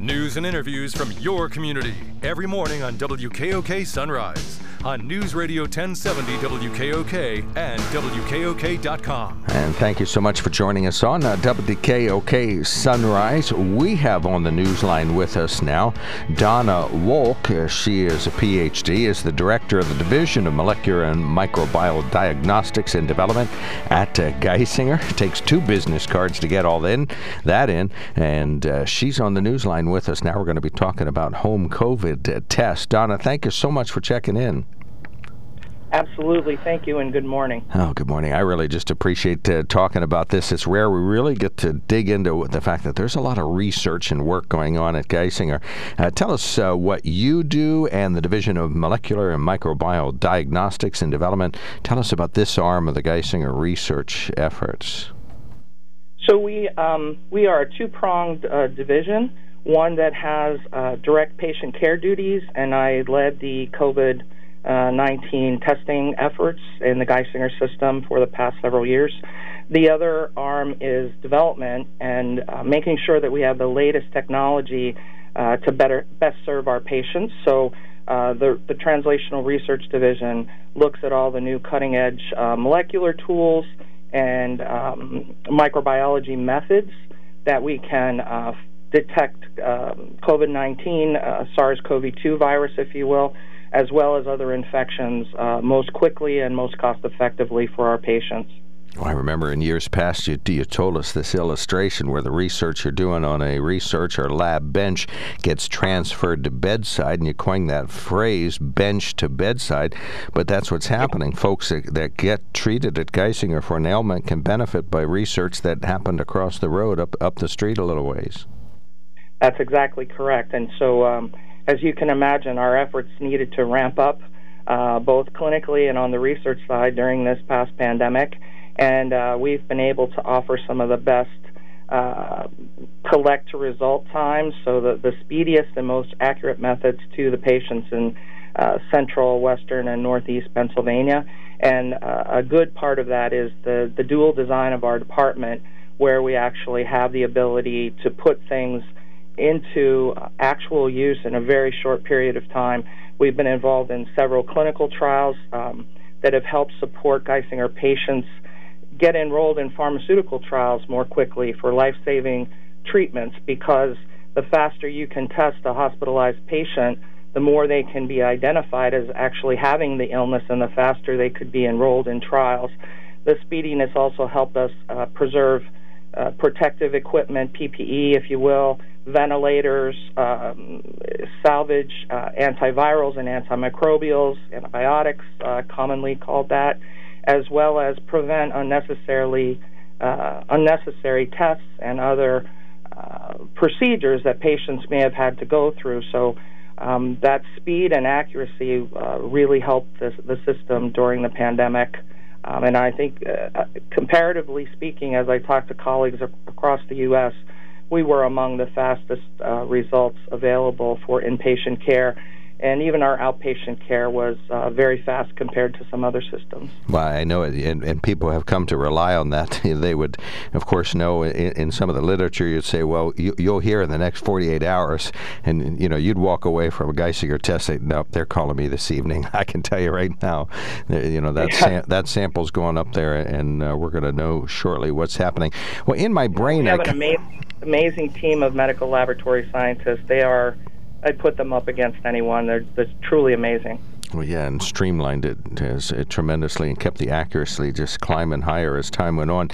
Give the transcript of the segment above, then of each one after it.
News and interviews from your community every morning on WKOK Sunrise on News Radio 1070 WKOK and WKOK.com. And thank you so much for joining us on uh, WKOK Sunrise. We have on the newsline with us now Donna Wolk. Uh, she is a PhD, is the director of the Division of Molecular and Microbial Diagnostics and Development at uh, Geisinger. It takes two business cards to get all in, that in, and uh, she's on the with us. Now we're going to be talking about home COVID tests. Donna, thank you so much for checking in. Absolutely. Thank you and good morning. Oh, good morning. I really just appreciate uh, talking about this. It's rare we really get to dig into the fact that there's a lot of research and work going on at Geisinger. Uh, tell us uh, what you do and the Division of Molecular and Microbial Diagnostics and Development. Tell us about this arm of the Geisinger research efforts. So we um, we are a two-pronged uh, division. One that has uh, direct patient care duties, and I led the COVID uh, 19 testing efforts in the Geisinger system for the past several years. The other arm is development and uh, making sure that we have the latest technology uh, to better best serve our patients. So uh, the, the translational research division looks at all the new cutting edge uh, molecular tools and um, microbiology methods that we can uh, detect um, COVID 19, uh, SARS CoV 2 virus, if you will, as well as other infections uh, most quickly and most cost effectively for our patients. Well, I remember in years past you, you told us this illustration where the research you're doing on a research or lab bench gets transferred to bedside, and you coined that phrase, bench to bedside. But that's what's happening. Folks that, that get treated at Geisinger for an ailment can benefit by research that happened across the road, up, up the street a little ways. That's exactly correct. And so, um, as you can imagine, our efforts needed to ramp up uh, both clinically and on the research side during this past pandemic and uh, we've been able to offer some of the best uh, collect to result times, so the, the speediest and most accurate methods to the patients in uh, central, western, and northeast Pennsylvania. And uh, a good part of that is the, the dual design of our department, where we actually have the ability to put things into actual use in a very short period of time. We've been involved in several clinical trials um, that have helped support Geisinger patients get enrolled in pharmaceutical trials more quickly for life saving treatments because the faster you can test a hospitalized patient, the more they can be identified as actually having the illness and the faster they could be enrolled in trials. The speediness also helped us uh, preserve uh, protective equipment, PPE, if you will, ventilators, um, salvage uh, antivirals and antimicrobials, antibiotics, uh, commonly called that as well as prevent unnecessarily uh, unnecessary tests and other uh, procedures that patients may have had to go through. So um, that speed and accuracy uh, really helped the, the system during the pandemic. Um, and I think, uh, comparatively speaking, as I talked to colleagues across the U.S., we were among the fastest uh, results available for inpatient care and even our outpatient care was uh, very fast compared to some other systems. Well, I know it, and, and, people have come to rely on that. they would, of course, know in, in, some of the literature, you'd say, well, you, will hear in the next 48 hours, and you know, you'd walk away from a Geisinger test, say, nope, they're calling me this evening. I can tell you right now, you know, that sam- that sample's going up there, and uh, we're going to know shortly what's happening. Well, in my brain, I an amazing, amazing team of medical laboratory scientists. They are I'd put them up against anyone. They're, they're truly amazing. Well, yeah, and streamlined it, has, it tremendously and kept the accuracy just climbing higher as time went on.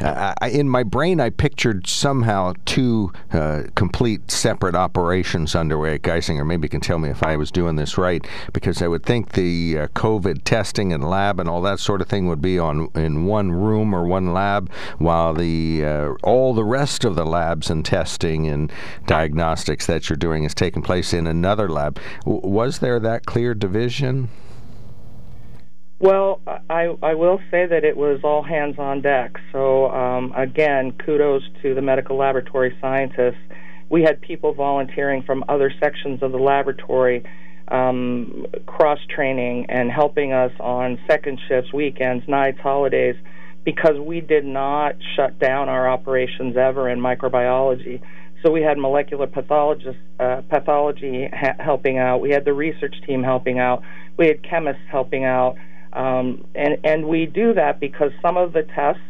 Uh, I, in my brain, I pictured somehow two uh, complete separate operations underway at Geisinger. Maybe you can tell me if I was doing this right, because I would think the uh, COVID testing and lab and all that sort of thing would be on in one room or one lab, while the uh, all the rest of the labs and testing and diagnostics that you're doing is taking place in another lab. W- was there that clear division? Vision? Well, I, I will say that it was all hands on deck. So, um, again, kudos to the medical laboratory scientists. We had people volunteering from other sections of the laboratory, um, cross training, and helping us on second shifts, weekends, nights, holidays, because we did not shut down our operations ever in microbiology. So we had molecular pathologists, uh, pathology ha- helping out. We had the research team helping out. We had chemists helping out. Um, and, and we do that because some of the tests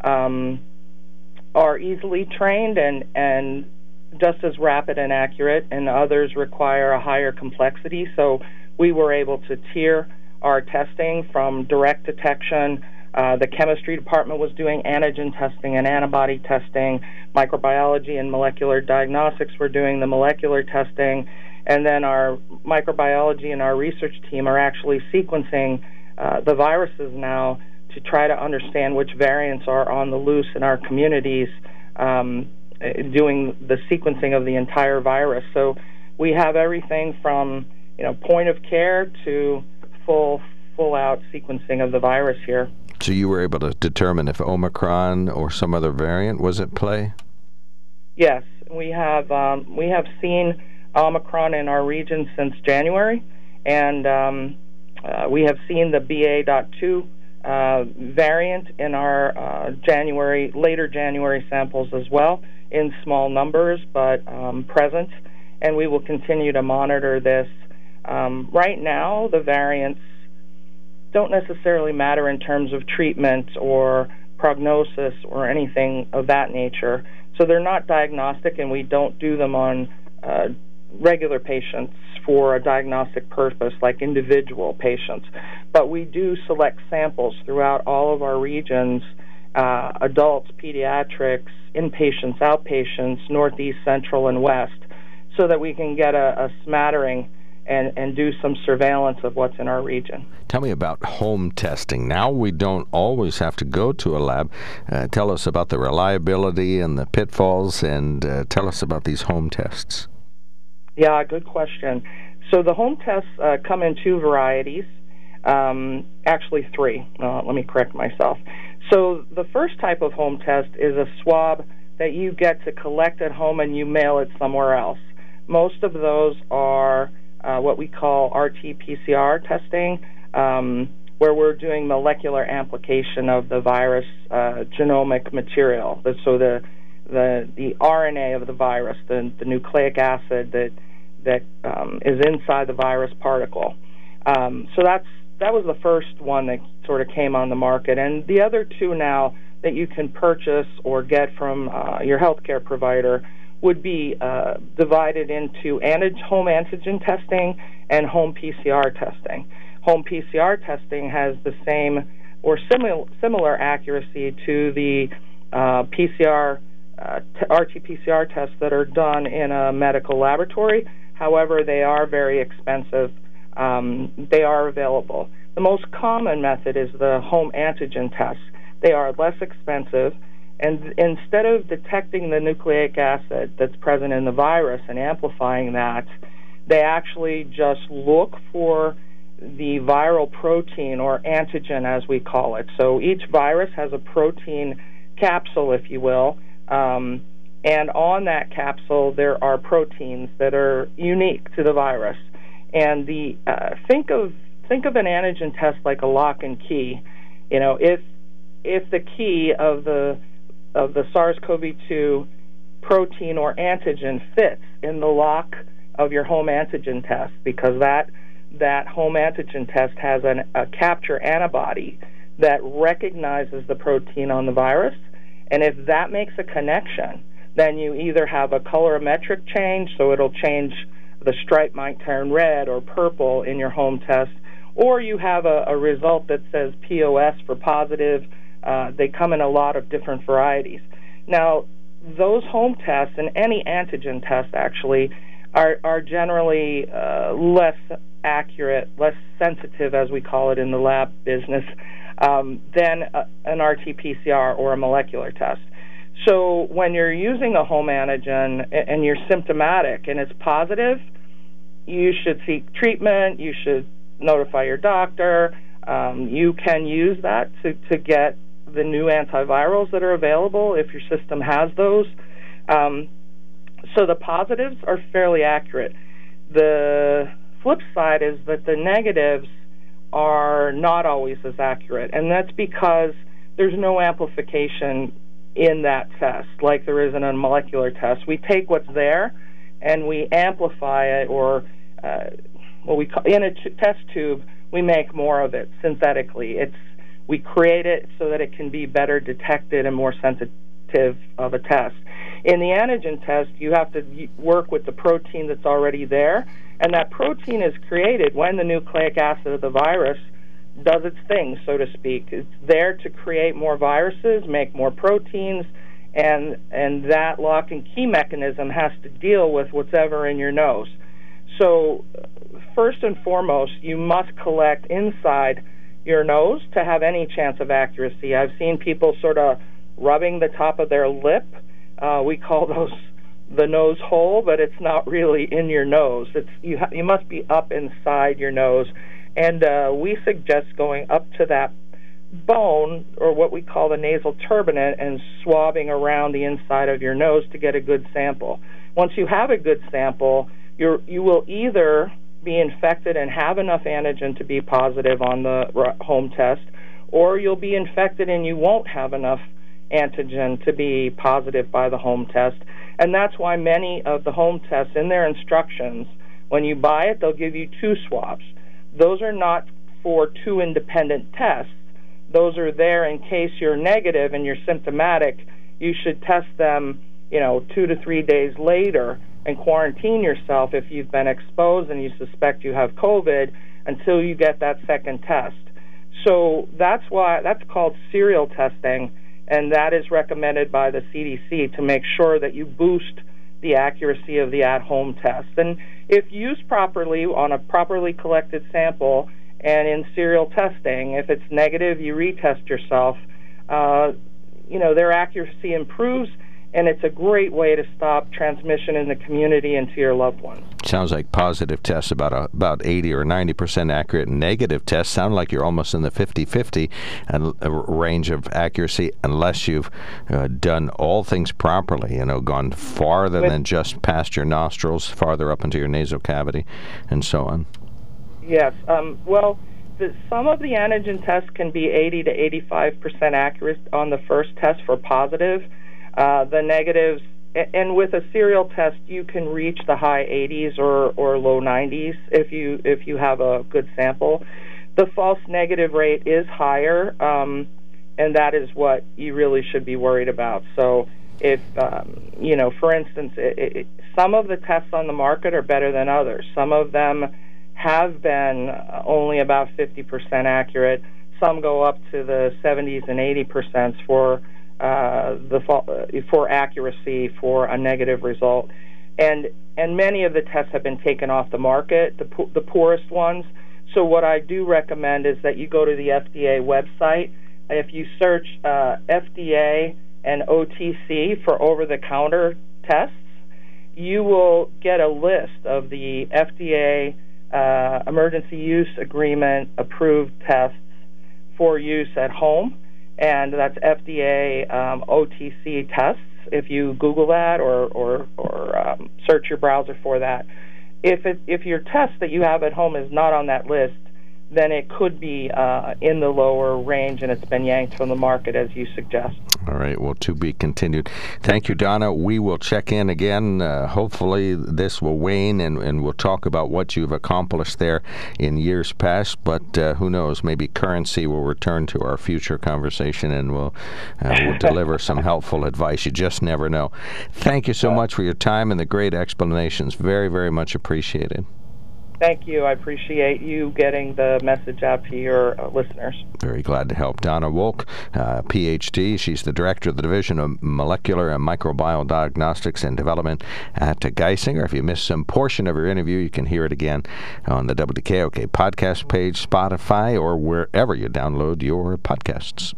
um, are easily trained and, and just as rapid and accurate, and others require a higher complexity. So we were able to tier our testing from direct detection. Uh, the chemistry department was doing antigen testing and antibody testing. Microbiology and molecular diagnostics were doing the molecular testing. And then our microbiology and our research team are actually sequencing uh, the viruses now to try to understand which variants are on the loose in our communities, um, doing the sequencing of the entire virus. So we have everything from you know point of care to full full out sequencing of the virus here. So you were able to determine if Omicron or some other variant was at play. Yes, we have um, we have seen Omicron in our region since January, and um, uh, we have seen the BA.2 uh, variant in our uh, January, later January samples as well, in small numbers but um, present, and we will continue to monitor this. Um, right now, the variants don't necessarily matter in terms of treatment or prognosis or anything of that nature. So they're not diagnostic, and we don't do them on uh, regular patients for a diagnostic purpose like individual patients. But we do select samples throughout all of our regions uh, adults, pediatrics, inpatients, outpatients, northeast, central, and west so that we can get a, a smattering and, and do some surveillance of what's in our region. Tell me about home testing. Now we don't always have to go to a lab. Uh, tell us about the reliability and the pitfalls, and uh, tell us about these home tests. Yeah, good question. So the home tests uh, come in two varieties, um, actually three. Uh, let me correct myself. So the first type of home test is a swab that you get to collect at home and you mail it somewhere else. Most of those are uh, what we call RT-PCR testing, um, where we're doing molecular amplification of the virus uh, genomic material. So the the the RNA of the virus, the the nucleic acid that that um, is inside the virus particle. Um, so that's that was the first one that sort of came on the market, and the other two now that you can purchase or get from uh, your healthcare provider would be uh, divided into home antigen testing and home PCR testing. Home PCR testing has the same or similar similar accuracy to the uh, PCR uh, t- RT-PCR tests that are done in a medical laboratory. However, they are very expensive. Um, they are available. The most common method is the home antigen tests. They are less expensive and instead of detecting the nucleic acid that's present in the virus and amplifying that, they actually just look for the viral protein or antigen, as we call it. So each virus has a protein capsule, if you will, um, and on that capsule there are proteins that are unique to the virus. And the uh, think of think of an antigen test like a lock and key. You know, if if the key of the of the SARS-CoV-2 protein or antigen fits in the lock of your home antigen test because that that home antigen test has an, a capture antibody that recognizes the protein on the virus. And if that makes a connection then you either have a colorimetric change so it'll change the stripe might turn red or purple in your home test or you have a, a result that says POS for positive uh, they come in a lot of different varieties. Now, those home tests and any antigen test actually are, are generally uh, less accurate, less sensitive, as we call it in the lab business, um, than a, an RT PCR or a molecular test. So when you're using a home antigen and you're symptomatic and it's positive, you should seek treatment. You should notify your doctor. Um, you can use that to, to get the new antivirals that are available if your system has those. Um, so the positives are fairly accurate. The flip side is that the negatives are not always as accurate, and that's because there's no amplification in that test, like there is in a molecular test. We take what's there and we amplify it, or uh, what we call in a t- test tube, we make more of it synthetically. It's we create it so that it can be better detected and more sensitive of a test. In the antigen test, you have to work with the protein that's already there, and that protein is created when the nucleic acid of the virus does its thing, so to speak. It's there to create more viruses, make more proteins, and and that lock and key mechanism has to deal with what's ever in your nose. So, first and foremost, you must collect inside your nose to have any chance of accuracy. I've seen people sort of rubbing the top of their lip. Uh, we call those the nose hole, but it's not really in your nose. It's you. Ha- you must be up inside your nose and uh, we suggest going up to that bone, or what we call the nasal turbinate, and swabbing around the inside of your nose to get a good sample. Once you have a good sample, you're, you will either be infected and have enough antigen to be positive on the home test, or you'll be infected and you won't have enough antigen to be positive by the home test. And that's why many of the home tests in their instructions, when you buy it, they'll give you two swabs those are not for two independent tests. Those are there in case you're negative and you're symptomatic. You should test them, you know, two to three days later and quarantine yourself if you've been exposed and you suspect you have COVID until you get that second test. So that's why that's called serial testing, and that is recommended by the CDC to make sure that you boost the accuracy of the at home test. And if used properly on a properly collected sample and in serial testing, if it's negative, you retest yourself. Uh, you know, their accuracy improves and it's a great way to stop transmission in the community and to your loved ones. Sounds like positive tests about a, about 80 or 90 percent accurate. Negative tests sound like you're almost in the 50-50 range of accuracy, unless you've uh, done all things properly. You know, gone farther With, than just past your nostrils, farther up into your nasal cavity, and so on. Yes. Um, well. The, some of the antigen tests can be 80 to 85 percent accurate on the first test for positive uh, the negatives, and with a serial test, you can reach the high 80s or, or low 90s if you if you have a good sample. The false negative rate is higher, um, and that is what you really should be worried about. So, if um, you know, for instance, it, it, some of the tests on the market are better than others. Some of them have been only about 50% accurate. Some go up to the 70s and 80% for uh, the uh, for accuracy for a negative result, and and many of the tests have been taken off the market, the the poorest ones. So what I do recommend is that you go to the FDA website. If you search uh, FDA and OTC for over-the-counter tests, you will get a list of the FDA uh, emergency use agreement approved tests for use at home and that's FDA um, OTC tests. If you Google that or or, or um, search your browser for that, if it, if your test that you have at home is not on that list, then it could be uh, in the lower range and it's been yanked from the market as you suggest. All right, well, to be continued. Thank you, Donna. We will check in again. Uh, hopefully, this will wane and, and we'll talk about what you've accomplished there in years past. But uh, who knows? Maybe currency will return to our future conversation and we'll, uh, we'll deliver some helpful advice. You just never know. Thank you so much for your time and the great explanations. Very, very much appreciated thank you. I appreciate you getting the message out to your uh, listeners. Very glad to help. Donna Wolk, uh, PhD. She's the director of the Division of Molecular and Microbial Diagnostics and Development at Geisinger. If you missed some portion of her interview, you can hear it again on the WKOK podcast page, Spotify, or wherever you download your podcasts.